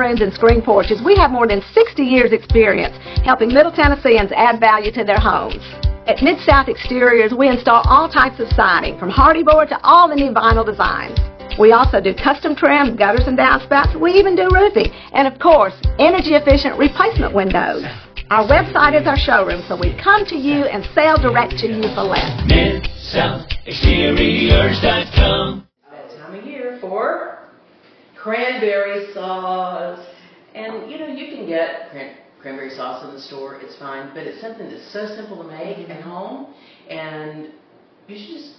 comes and screen porches, we have more than 60 years experience helping Middle Tennesseans add value to their homes. At Mid-South Exteriors, we install all types of siding, from Hardie board to all the new vinyl designs. We also do custom trim, gutters and downspouts. We even do roofing. And of course, energy efficient replacement windows. Our website is our showroom, so we come to you and sell direct to you for less. MidSouthExteriors.com. that time of year for cranberry sauce. And you know, you can get cran- cranberry sauce in the store, it's fine, but it's something that's so simple to make at home, and you should just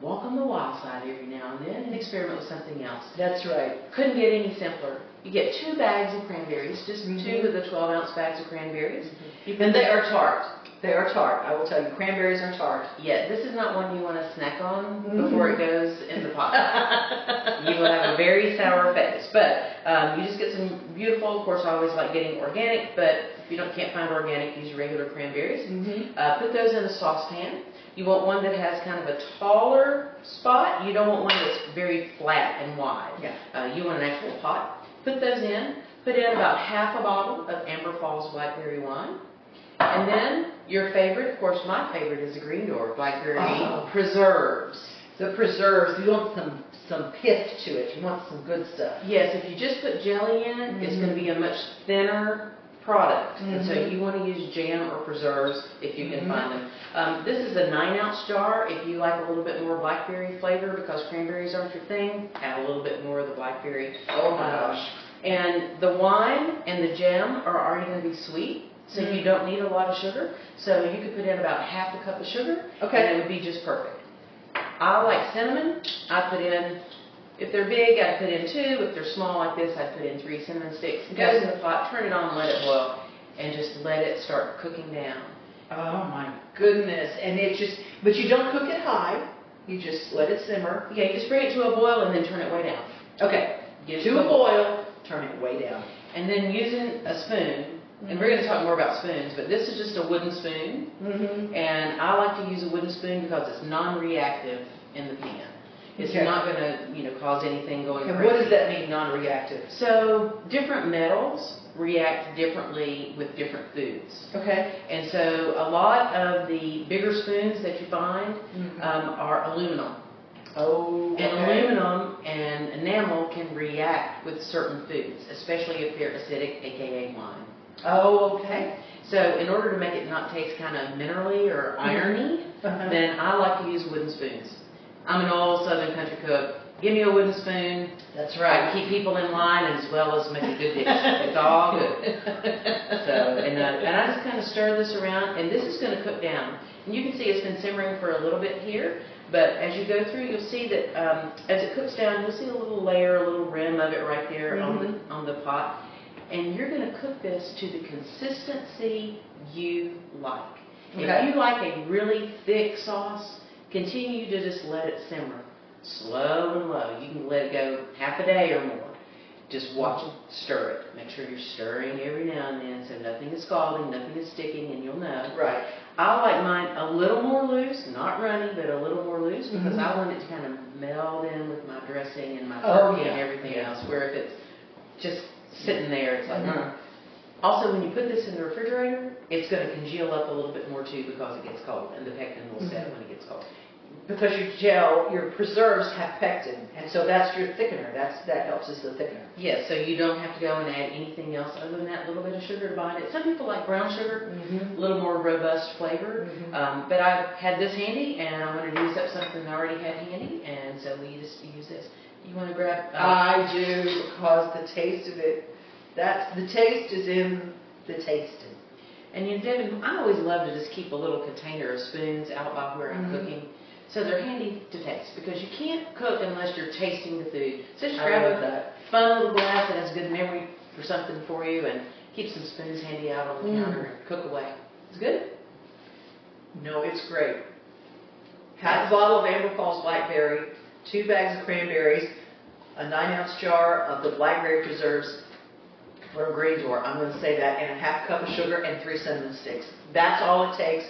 walk on the wild side every now and then and experiment with something else. That's right. Couldn't get any simpler. You get two bags of cranberries, just two Mhm. of the 12 ounce bags of cranberries. Can And they are tart. They are tart. I will tell you, cranberries are tart. Yeah, this is not one you want to snack on Mhm. before it goes in the pot. you will have a very sour face. But um, you just get some beautiful. Of course, I always like getting organic, but if you don't can't find organic, use regular cranberries. Mhm. Uh, put those in a saucepan. You want one that has kind of a taller spot. You don't want one that's very flat and wide. Yeah. Uh, you want an actual pot. Put those in. Put in about half a bottle of Amber Falls Blackberry wine. And then your favorite, of course, my favorite is a Green Door Blackberry Oh. Preserves. The preserves, you want some, some pith to it. You want some good stuff. Yes, if you just put jelly in it, it's going to be a much thinner product. And so Mhm. you want to use jam or preserves if you can Mhm. find them. Um, this is a nine ounce jar. If you like a little bit more blackberry flavor because cranberries aren't your thing, add a little bit more of the blackberry. Oh my gosh. And the wine and the jam are already going to be sweet, so you don't need a lot of sugar. So you could put in about half a cup of sugar, Okay. and it would be just perfect. I like cinnamon. I put in, if they're big, I'd put in two. If they're small like this, I'd put in three cinnamon sticks. It goes in the pot, turn it on, let it boil, and just let it start cooking down. Oh my goodness. And it just, but you don't cook it high. You just let it simmer. Yeah, you just bring it to a boil and then turn it way down. Okay. Get it To a boil, turn it way down. And then using a spoon, and we're going to talk more about spoons, but this is just a wooden spoon. Mm-hmm. And I like to use a wooden spoon because it's non-reactive in the pan. It's Okay. not going to, you know, cause anything going And crazy. what does that mean, non-reactive? So different metals react differently with different foods. Okay. And so a lot of the bigger spoons that you find Mhm. um, are aluminum. Oh, And aluminum and enamel can react with certain foods, especially if they're acidic, aka wine. Oh, okay. So in order to make it not taste kind of minerally or irony, Uh-huh. then I like to use wooden spoons. I'm an old Southern country cook. Give me a wooden spoon. That's I right. keep people in line as well as make a good dish. It's all good. So, and, uh, and I just kind of stir this around, and this is going to cook down. And you can see it's been simmering for a little bit here, but as you go through, you'll see that um, as it cooks down, you'll see a little layer, a little rim of it right there on the on the pot. And you're going to cook this to the consistency you like. Okay. If you like a really thick sauce, continue to just let it simmer, slow and low. You can let it go half a day or more. Just watch it, stir it. Make sure you're stirring every now and then so nothing is scalding, nothing is sticking, and you'll know. Right. I like mine a little more loose, not runny, but a little more loose because Mhm. I want it to kind of meld in with my dressing and my Oh, turkey and everything Yeah. else. Where if it's just sitting there, it's like. "Mm." Also, when you put this in the refrigerator, it's going to congeal up a little bit more too because it gets cold, and the pectin will set Mhm. when it gets cold. Because your gel, your preserves have pectin, and so that's your thickener. That's that helps as the thickener. Yes, so you don't have to go and add anything else other than that little bit of sugar to bind it. Some people like brown sugar, Mm-hmm. a little more robust flavor. Mhm. Um, but I had this handy, and I wanted to use up something I already had handy, and so we just use this. You want to grab? I do because the taste of it, that's the taste is in the tasting. And you know, Devon, I always love to just keep a little container of spoons out by where I'm Mhm. cooking, so they're handy to taste because you can't cook unless you're tasting the food. So just grab a that. fun little glass that has good memory for something for you, and keep some spoons handy out on the Mm. counter and cook away. It's good. No, it's great. Half a bottle of Amber Falls blackberry, two bags of cranberries, a nine ounce jar of the blackberry preserves from Green Door. I'm going to say that, and a half cup of sugar and three cinnamon sticks. That's all it takes.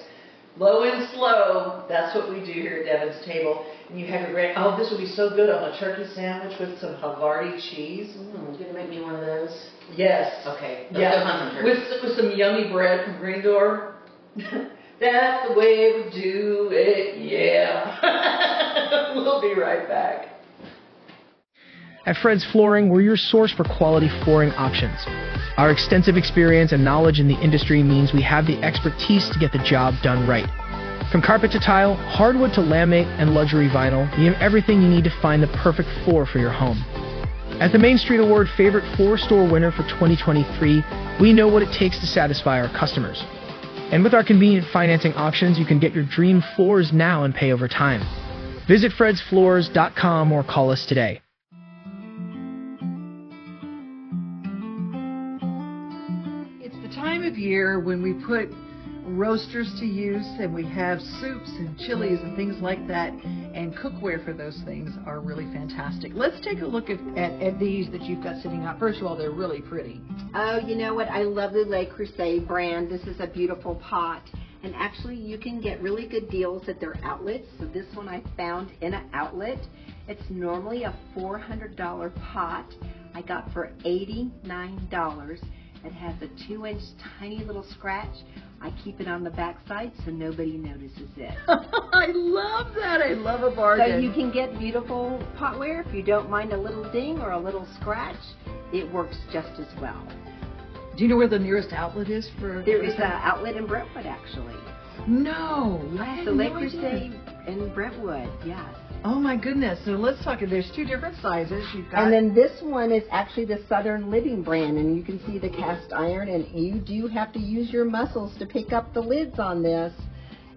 low and slow. That's what we do here at Devon's Table. And you have your red. Oh, this would be so good on a turkey sandwich with some Havarti cheese. Mm, you gonna make me one of those? Yes. Okay. Let's Yeah. With with some yummy bread from Green Door. That's the way we do it. Yeah. we'll be right back. At Fred's Flooring, we're your source for quality flooring options. Our extensive experience and knowledge in the industry means we have the expertise to get the job done right. From carpet to tile, hardwood to laminate, and luxury vinyl, we have everything you need to find the perfect floor for your home. As the Main Street Award favorite floor store winner for 2023, we know what it takes to satisfy our customers. And with our convenient financing options, you can get your dream floors now and pay over time. Visit fredsfloors.com or call us today. It's the time of year when we put roasters to use and we have soups and chilies and things like that and cookware for those things are really fantastic. Let's take a look at, at, at these that you've got sitting out. First of all, they're really pretty. Oh, you know what? I love the Le Creuset brand. This is a beautiful pot. And actually, you can get really good deals at their outlets. So this one I found in an outlet. It's normally a $400 pot. I got for $89. It has a two-inch tiny little scratch. I keep it on the backside so nobody notices it. I love that. I love a So bargain. you can get beautiful potware if you don't mind a little ding or a little scratch. It works just as well. Do you know where the nearest outlet is for? There is an outlet in Brentwood actually. No. I The no Le Creuset in Brentwood, yes. Oh my goodness. So let's talk. There's two different sizes. You've got. And then this one is actually the Southern Living brand, and you can see the cast iron, and you do have to use your muscles to pick up the lids on this.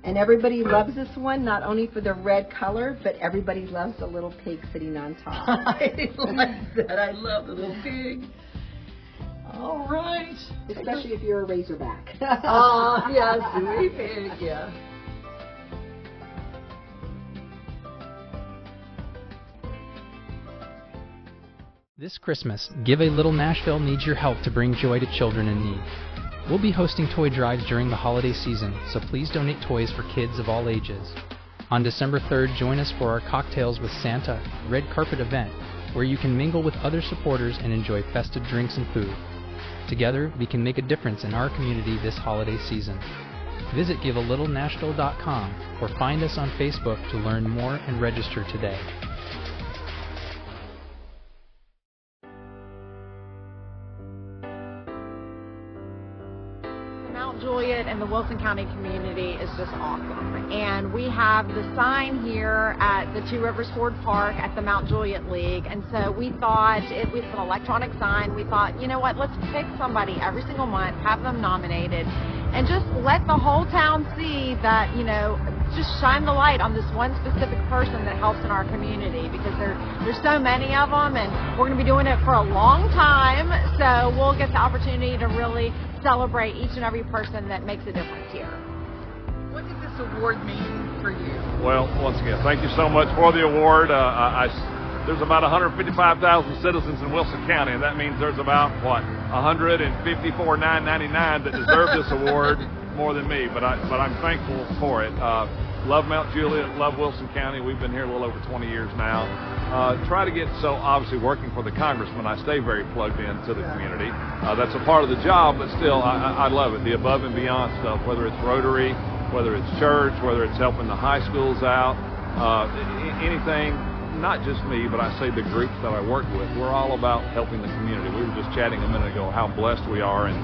And everybody loves this one, not only for the red color, but everybody loves the little pig sitting on top. I like that. I love the little pig. All right. Especially if you're a razorback. Ah, yes, sweet pig, yeah. This Christmas, Give a Little Nashville needs your help to bring joy to children in need. We'll be hosting toy drives during the holiday season, so please donate toys for kids of all ages. On December 3rd, join us for our Cocktails with Santa red carpet event, where you can mingle with other supporters and enjoy festive drinks and food. Together, we can make a difference in our community this holiday season. Visit givealittle.nashville.com or find us on Facebook to learn more and register today. And the Wilson County community is just awesome. And we have the sign here at the Two Rivers Ford Park at the Mount Juliet League. And so we thought it was an electronic sign. We thought, you know what, let's pick somebody every single month, have them nominated, and just let the whole town see that, you know, just shine the light on this one specific person that helps in our community because there there's so many of them and we're going to be doing it for a long time so we'll get the opportunity to really celebrate each and every person that makes a difference here. What does this award mean for you? Well, once again, thank you so much for the award. Uh, I, I- there's about 155,000 citizens in Wilson County, and that means there's about what 154,999 that deserve this award more than me. But I, but I'm thankful for it. Uh, love Mount Juliet, love Wilson County. We've been here a little over 20 years now. Uh, try to get so obviously working for the congressman, I stay very plugged into the community. Uh, that's a part of the job, but still, I, I I love it. The above and beyond stuff, whether it's Rotary, whether it's church, whether it's helping the high schools out, uh, anything. Not just me, but I say the groups that I work with. We're all about helping the community. We were just chatting a minute ago how blessed we are in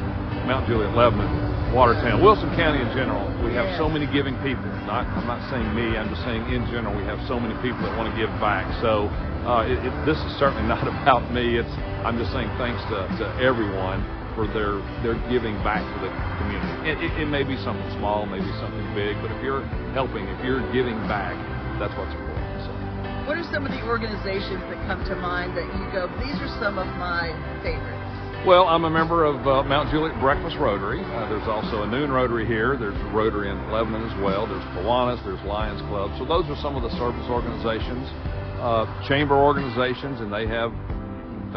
Mount Juliet, Lebanon, Watertown, Wilson County in general. We have so many giving people. Not, I'm not saying me. I'm just saying in general we have so many people that want to give back. So uh, it, it, this is certainly not about me. It's I'm just saying thanks to, to everyone for their their giving back to the community. It, it, it may be something small, maybe something big, but if you're helping, if you're giving back, that's what's important. So. What are some of the organizations that come to mind that you go, these are some of my favorites? Well, I'm a member of uh, Mount Juliet Breakfast Rotary. Uh, there's also a Noon Rotary here. There's a Rotary in Lebanon as well. There's Kiwanis. There's Lions Club. So those are some of the service organizations, uh, chamber organizations, and they have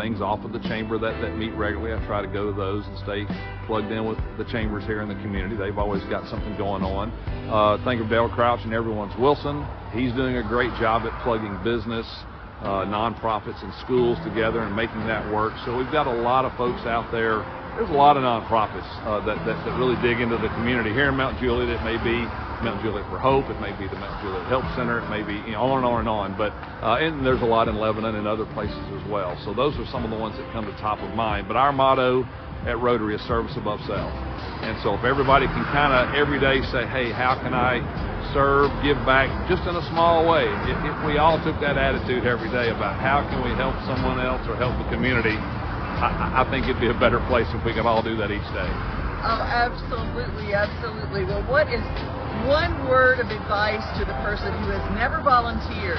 things off of the chamber that, that meet regularly. I try to go to those and stay plugged in with the chambers here in the community. They've always got something going on. Uh, think of Dale Crouch and everyone's Wilson. He's doing a great job at plugging business, uh, nonprofits, and schools together and making that work. So we've got a lot of folks out there there's a lot of nonprofits uh, that, that, that really dig into the community here in Mount Juliet. It may be Mount Juliet for Hope. It may be the Mount Juliet Health Center. It may be you know, on and on and on. But uh, and there's a lot in Lebanon and other places as well. So those are some of the ones that come to top of mind. But our motto at Rotary is service above self. And so if everybody can kind of every day say, hey, how can I serve, give back, just in a small way. If, if we all took that attitude every day about how can we help someone else or help the community, I, I think it'd be a better place if we could all do that each day. Oh, absolutely, absolutely. Well, what is one word of advice to the person who has never volunteered?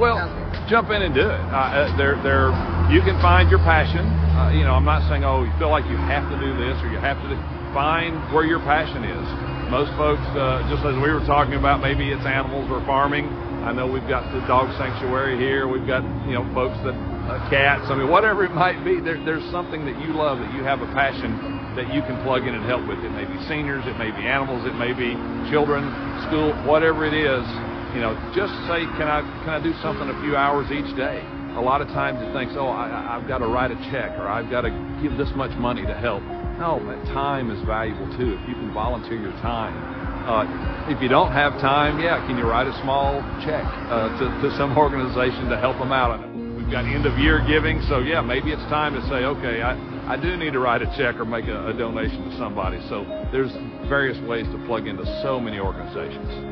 Well, jump in and do it. Uh, uh, there, there, you can find your passion. Uh, you know, I'm not saying, oh, you feel like you have to do this or you have to do. Find where your passion is. Most folks, uh, just as we were talking about, maybe it's animals or farming. I know we've got the dog sanctuary here. We've got you know folks that uh, cats. I mean, whatever it might be, there, there's something that you love that you have a passion that you can plug in and help with. It may be seniors, it may be animals, it may be children, school, whatever it is. You know, just say, can I can I do something a few hours each day? A lot of times it thinks, oh, I, I've got to write a check or I've got to give this much money to help. No, that time is valuable too. If you can volunteer your time, uh, if you don't have time, yeah, can you write a small check uh, to, to some organization to help them out? We've got end of year giving, so yeah, maybe it's time to say, okay, I, I do need to write a check or make a, a donation to somebody. So there's various ways to plug into so many organizations.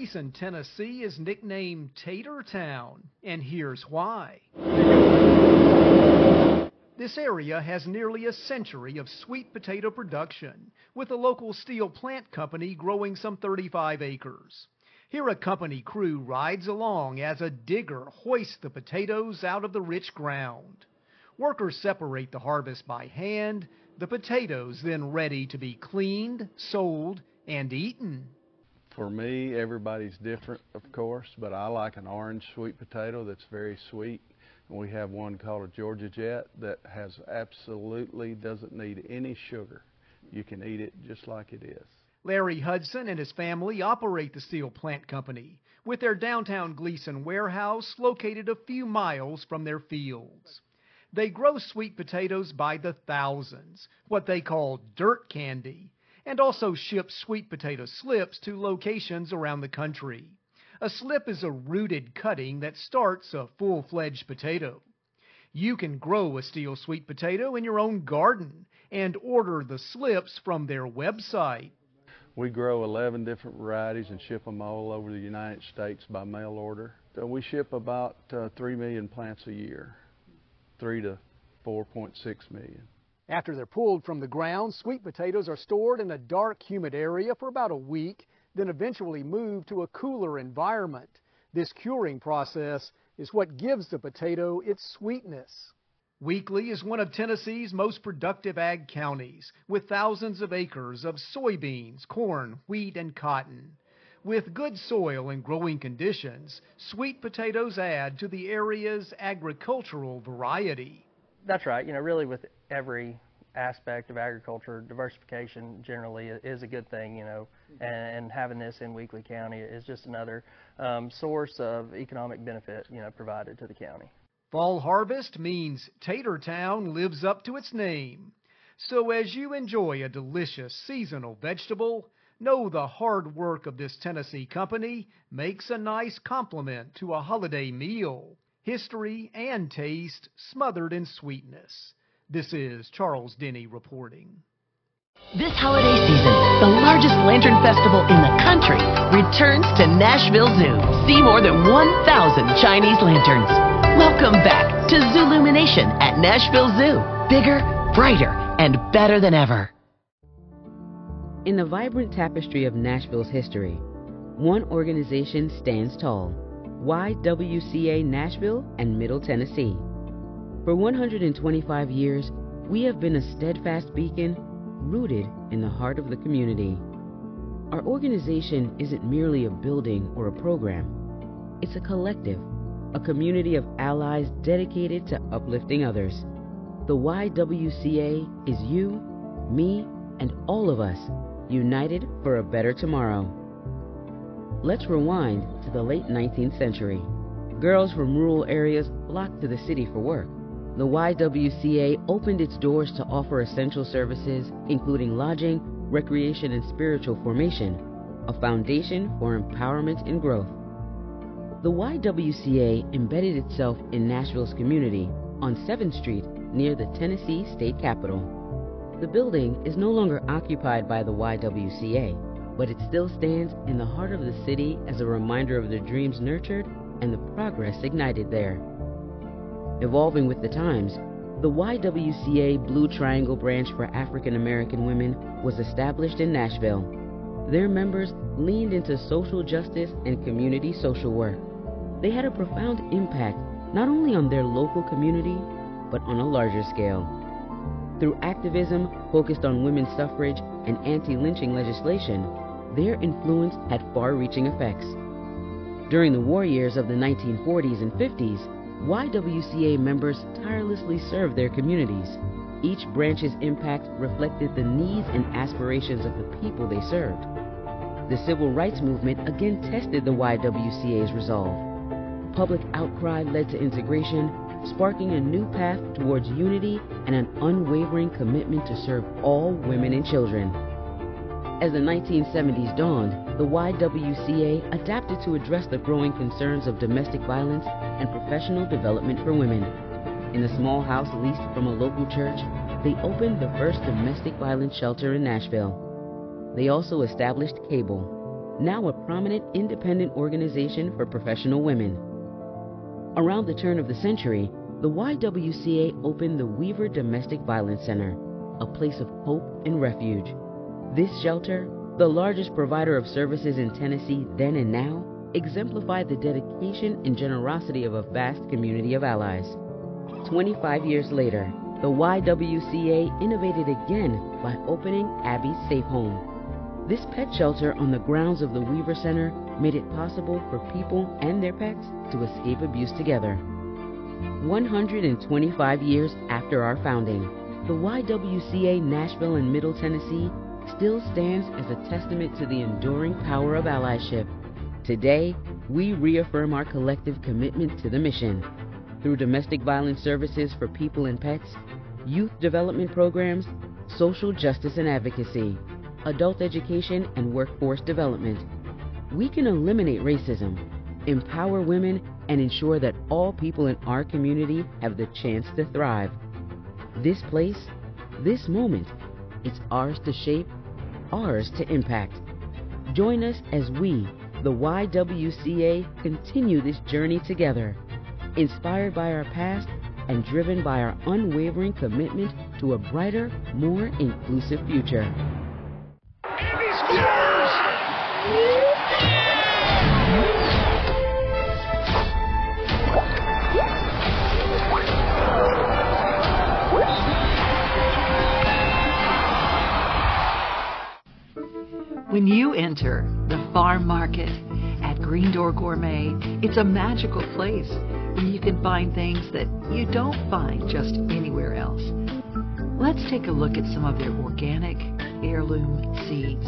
Gleason, Tennessee is nicknamed Tater Town, and here's why. This area has nearly a century of sweet potato production, with a local Steele plant company growing some 35 acres. Here a company crew rides along as a digger hoists the potatoes out of the rich ground. Workers separate the harvest by hand, the potatoes then ready to be cleaned, sold, and eaten. For me, everybody's different, of course, but I like an orange sweet potato that's very sweet. And we have one called a Georgia Jet that has absolutely doesn't need any sugar. You can eat it just like it is. Larry Hudson and his family operate the Steele plant company, with their downtown Gleason warehouse located a few miles from their fields. They grow sweet potatoes by the thousands, what they call dirt candy, and also ship sweet potato slips to locations around the country. A slip is a rooted cutting that starts a full-fledged potato. You can grow a Steele sweet potato in your own garden and order the slips from their website. We grow 11 different varieties and ship them all over the United States by mail order. So we ship about uh, 3 million plants a year, 3 to 4.6 million. After they're pulled from the ground, sweet potatoes are stored in a dark, humid area for about a week, then eventually moved to a cooler environment. This curing process is what gives the potato its sweetness. Weakley is one of Tennessee's most productive ag counties, with thousands of acres of soybeans, corn, wheat, and cotton. With good soil and growing conditions, sweet potatoes add to the area's agricultural variety. That's right. You know, really with every aspect of agriculture, diversification generally is a good thing, you know, Mm-hmm. and, and having this in Weakley County is just another um, source of economic benefit, you know, provided to the county. Fall harvest means Tatertown lives up to its name. So as you enjoy a delicious seasonal vegetable, know the hard work of this Tennessee company makes a nice complement to a holiday meal. History and taste smothered in sweetness. This is Charles Denny reporting. This holiday season, the largest lantern festival in the country returns to Nashville Zoo. See more than 1,000 Chinese lanterns. Welcome back to Zoolumination at Nashville Zoo. Bigger, brighter, and better than ever. In the vibrant tapestry of Nashville's history, one organization stands tall YWCA Nashville and Middle Tennessee. For 125 years, we have been a steadfast beacon rooted in the heart of the community. Our organization isn't merely a building or a program, it's a collective, a community of allies dedicated to uplifting others. The YWCA is you, me, and all of us united for a better tomorrow. Let's rewind to the late 19th century. Girls from rural areas flocked to the city for work. The YWCA opened its doors to offer essential services, including lodging, recreation, and spiritual formation, a foundation for empowerment and growth. The YWCA embedded itself in Nashville's community on 7th Street near the Tennessee State Capitol. The building is no longer occupied by the YWCA, but it still stands in the heart of the city as a reminder of the dreams nurtured and the progress ignited there. Evolving with the times, the YWCA Blue Triangle Branch for African American Women was established in Nashville. Their members leaned into social justice and community social work. They had a profound impact not only on their local community, but on a larger scale. Through activism focused on women's suffrage and anti lynching legislation, their influence had far reaching effects. During the war years of the 1940s and 50s, YWCA members tirelessly served their communities. Each branch's impact reflected the needs and aspirations of the people they served. The civil rights movement again tested the YWCA's resolve. Public outcry led to integration, sparking a new path towards unity and an unwavering commitment to serve all women and children. As the 1970s dawned, the YWCA adapted to address the growing concerns of domestic violence and professional development for women. In a small house leased from a local church, they opened the first domestic violence shelter in Nashville. They also established Cable, now a prominent independent organization for professional women. Around the turn of the century, the YWCA opened the Weaver Domestic Violence Center, a place of hope and refuge. This shelter, the largest provider of services in Tennessee then and now, exemplified the dedication and generosity of a vast community of allies. 25 years later, the YWCA innovated again by opening Abby's Safe Home. This pet shelter on the grounds of the Weaver Center made it possible for people and their pets to escape abuse together. 125 years after our founding, the YWCA Nashville and Middle Tennessee still stands as a testament to the enduring power of allyship. Today, we reaffirm our collective commitment to the mission. Through domestic violence services for people and pets, youth development programs, social justice and advocacy, adult education and workforce development, we can eliminate racism, empower women, and ensure that all people in our community have the chance to thrive. This place, this moment, it's ours to shape, ours to impact. Join us as we, the YWCA, continue this journey together, inspired by our past and driven by our unwavering commitment to a brighter, more inclusive future. When you enter the farm market at Green Door Gourmet, it's a magical place where you can find things that you don't find just anywhere else. let's take a look at some of their organic heirloom seeds.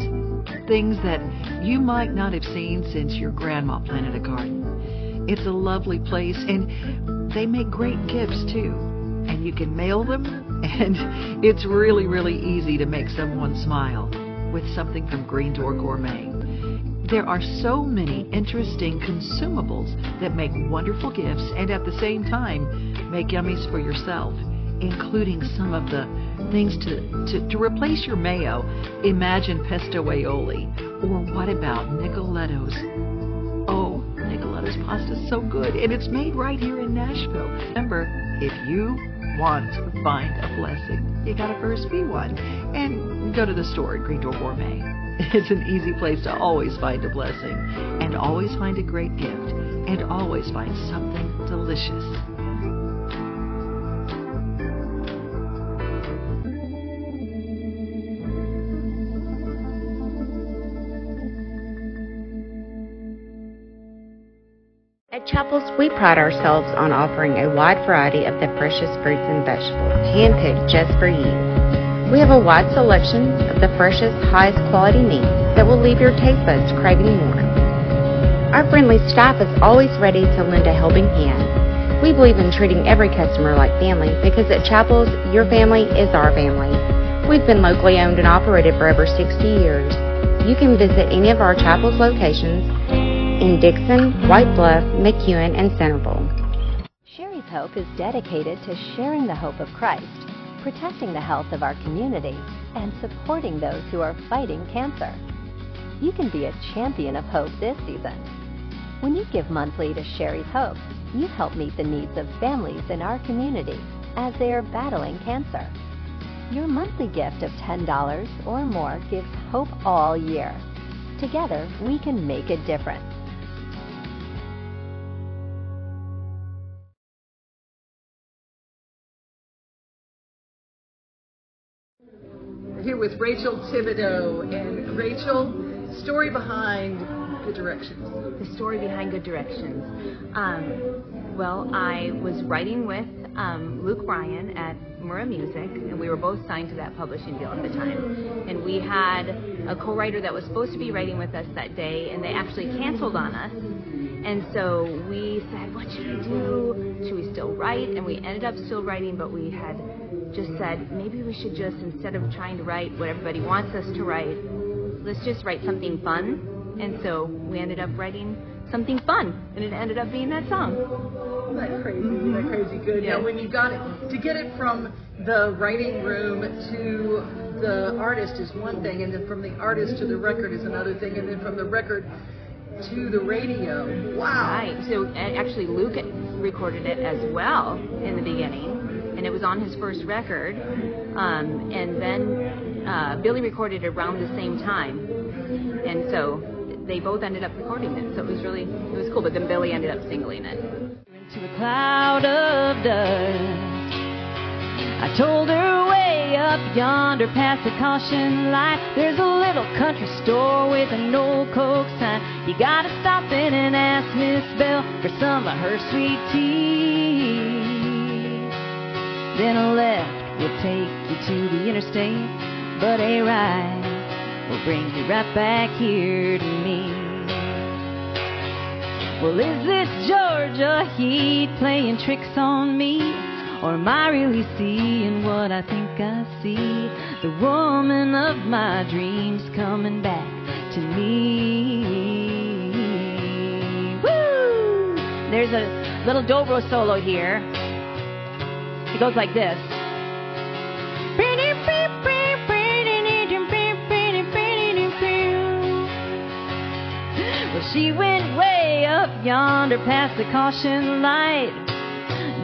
Things that you might not have seen since your grandma planted a garden. It's a lovely place and they make great gifts too. And you can mail them and it's really, really easy to make someone smile with something from Green Door Gourmet. There are so many interesting consumables that make wonderful gifts and at the same time make yummies for yourself, including some of the things to, to, to replace your mayo. Imagine pesto aioli. Or what about Nicoletto's? Oh, Nicoletto's pasta is so good, and it's made right here in Nashville. Remember, if you want to find a blessing, you gotta first be one. And go to the store at Green Door Gourmet. It's an easy place to always find a blessing, and always find a great gift, and always find something delicious. At Chapels, we pride ourselves on offering a wide variety of the freshest fruits and vegetables, handpicked just for you. We have a wide selection of the freshest, highest quality meats that will leave your taste buds craving more. Our friendly staff is always ready to lend a helping hand. We believe in treating every customer like family because at Chapels, your family is our family. We've been locally owned and operated for over 60 years. You can visit any of our Chapels locations in Dickson, White Bluff, McEwen, and Centerville. Sherry's Hope is dedicated to sharing the hope of Christ, protecting the health of our community, and supporting those who are fighting cancer. You can be a champion of hope this season. When you give monthly to Sherry's Hope, you help meet the needs of families in our community as they are battling cancer. Your monthly gift of $10 or more gives hope all year. Together, we can make a difference. Here with Rachel Thibodeau. And Rachel, story behind Good Directions. The story behind Good Directions. Um, well, I was writing with um, Luke Bryan at Murrah Music, and we were both signed to that publishing deal at the time. And we had a co-writer that was supposed to be writing with us that day, and they actually canceled on us. And so we said, what should we do? Should we still write? And we ended up still writing, but we had just said, maybe we should just, instead of trying to write what everybody wants us to write, let's just write something fun. And so we ended up writing something fun, and it ended up being that song. Isn't that crazy? Isn't that crazy good? Yeah. Now, when you got it, to get it from the writing room to the artist is one thing, and then from the artist to the record is another thing, and then from the record to the radio. Wow. Right. So actually, Luke recorded it as well in the beginning, and it was on his first record. Um, and then uh, Billy recorded it around the same time, and so they both ended up recording it. So it was really it was cool. But then Billy ended up singling it. into a cloud of dust. I told her way up yonder past the caution light, there's a little country store with an old Coke sign. You gotta stop in and ask Miss Bell for some of her sweet tea. Then a left will take you to the interstate, but a right will bring you right back here to me. Well, is this Georgia heat playing tricks on me? Or am I really seeing what I think I see? The woman of my dreams coming back to me. Woo! There's a little dobro solo here. It goes like this. She went way up yonder past the caution light.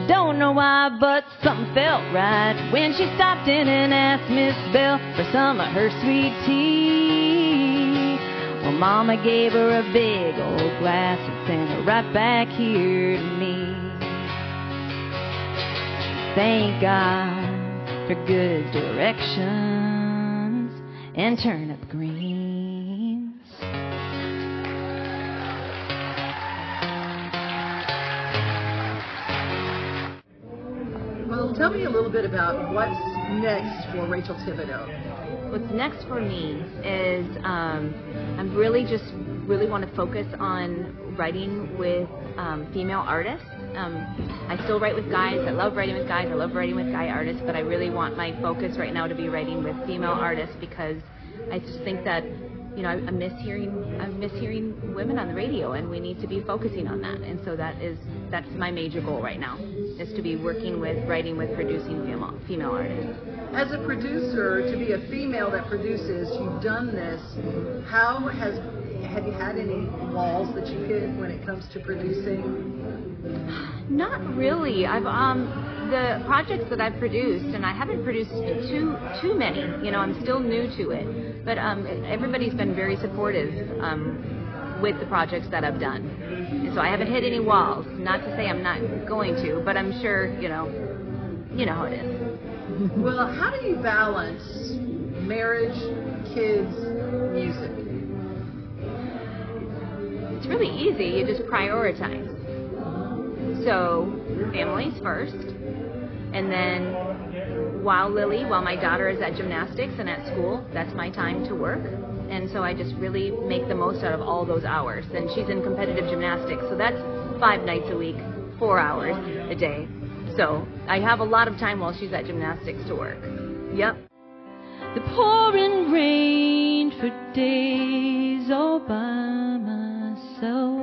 Don't know why, but something felt right when she stopped in and asked Miss Bell for some of her sweet tea. Well, Mama gave her a big old glass and sent her right back here to me. Thank God for good directions and turnip tell me a little bit about what's next for Rachel Thibodeau? What's next for me is um, I'm really just really want to focus on writing with um, female artists. Um, I still write with guys. I love writing with guys. I love writing with guy artists, but I really want my focus right now to be writing with female artists because I just think that you know I, I miss hearing I miss hearing women on the radio, and we need to be focusing on that. And so that is that's my major goal right now is to be working with writing with producing female female artists. As a producer, to be a female that produces, you've done this. How has have you had any walls that you hit when it comes to producing? Not really. I've um the projects that I've produced, and I haven't produced too too many. You know, I'm still new to it, but um everybody's been very supportive um with the projects that I've done. So I haven't hit any walls. Not to say I'm not going to, but I'm sure you know you know how it is. well, how do you balance marriage, kids, music? It's really easy. You just prioritize. So, families first. And then while Lily, while my daughter is at gymnastics and at school, that's my time to work. And so I just really make the most out of all those hours. And she's in competitive gymnastics, so that's five nights a week, four hours a day. So I have a lot of time while she's at gymnastics to work. Yep. The pouring rain for days all by myself.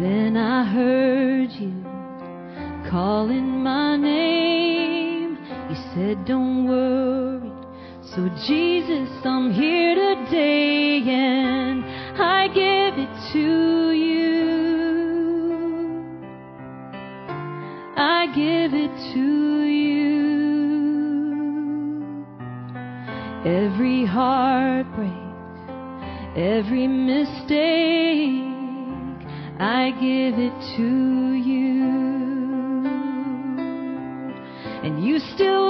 Then I heard you calling my name. You said, Don't worry. So, Jesus, I'm here today and I give it to you. I give it to you. Every heartbreak, every mistake, I give it to you. And you still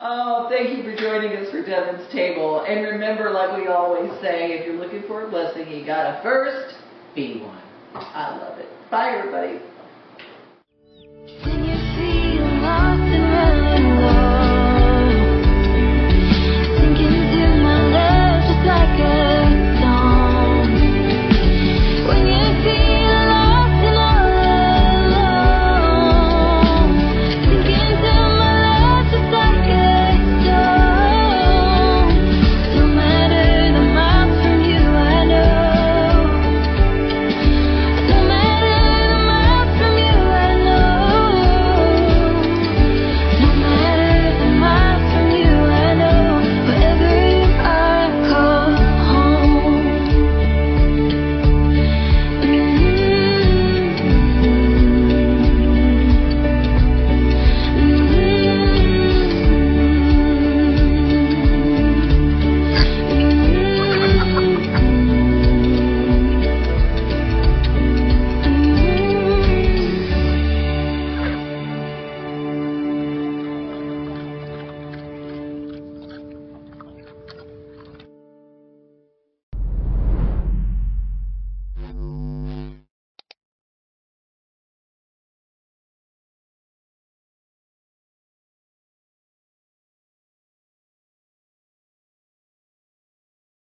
Oh, thank you for joining us for Devon's Table. And remember, like we always say, if you're looking for a blessing, you gotta first be one. I love it. Bye, everybody.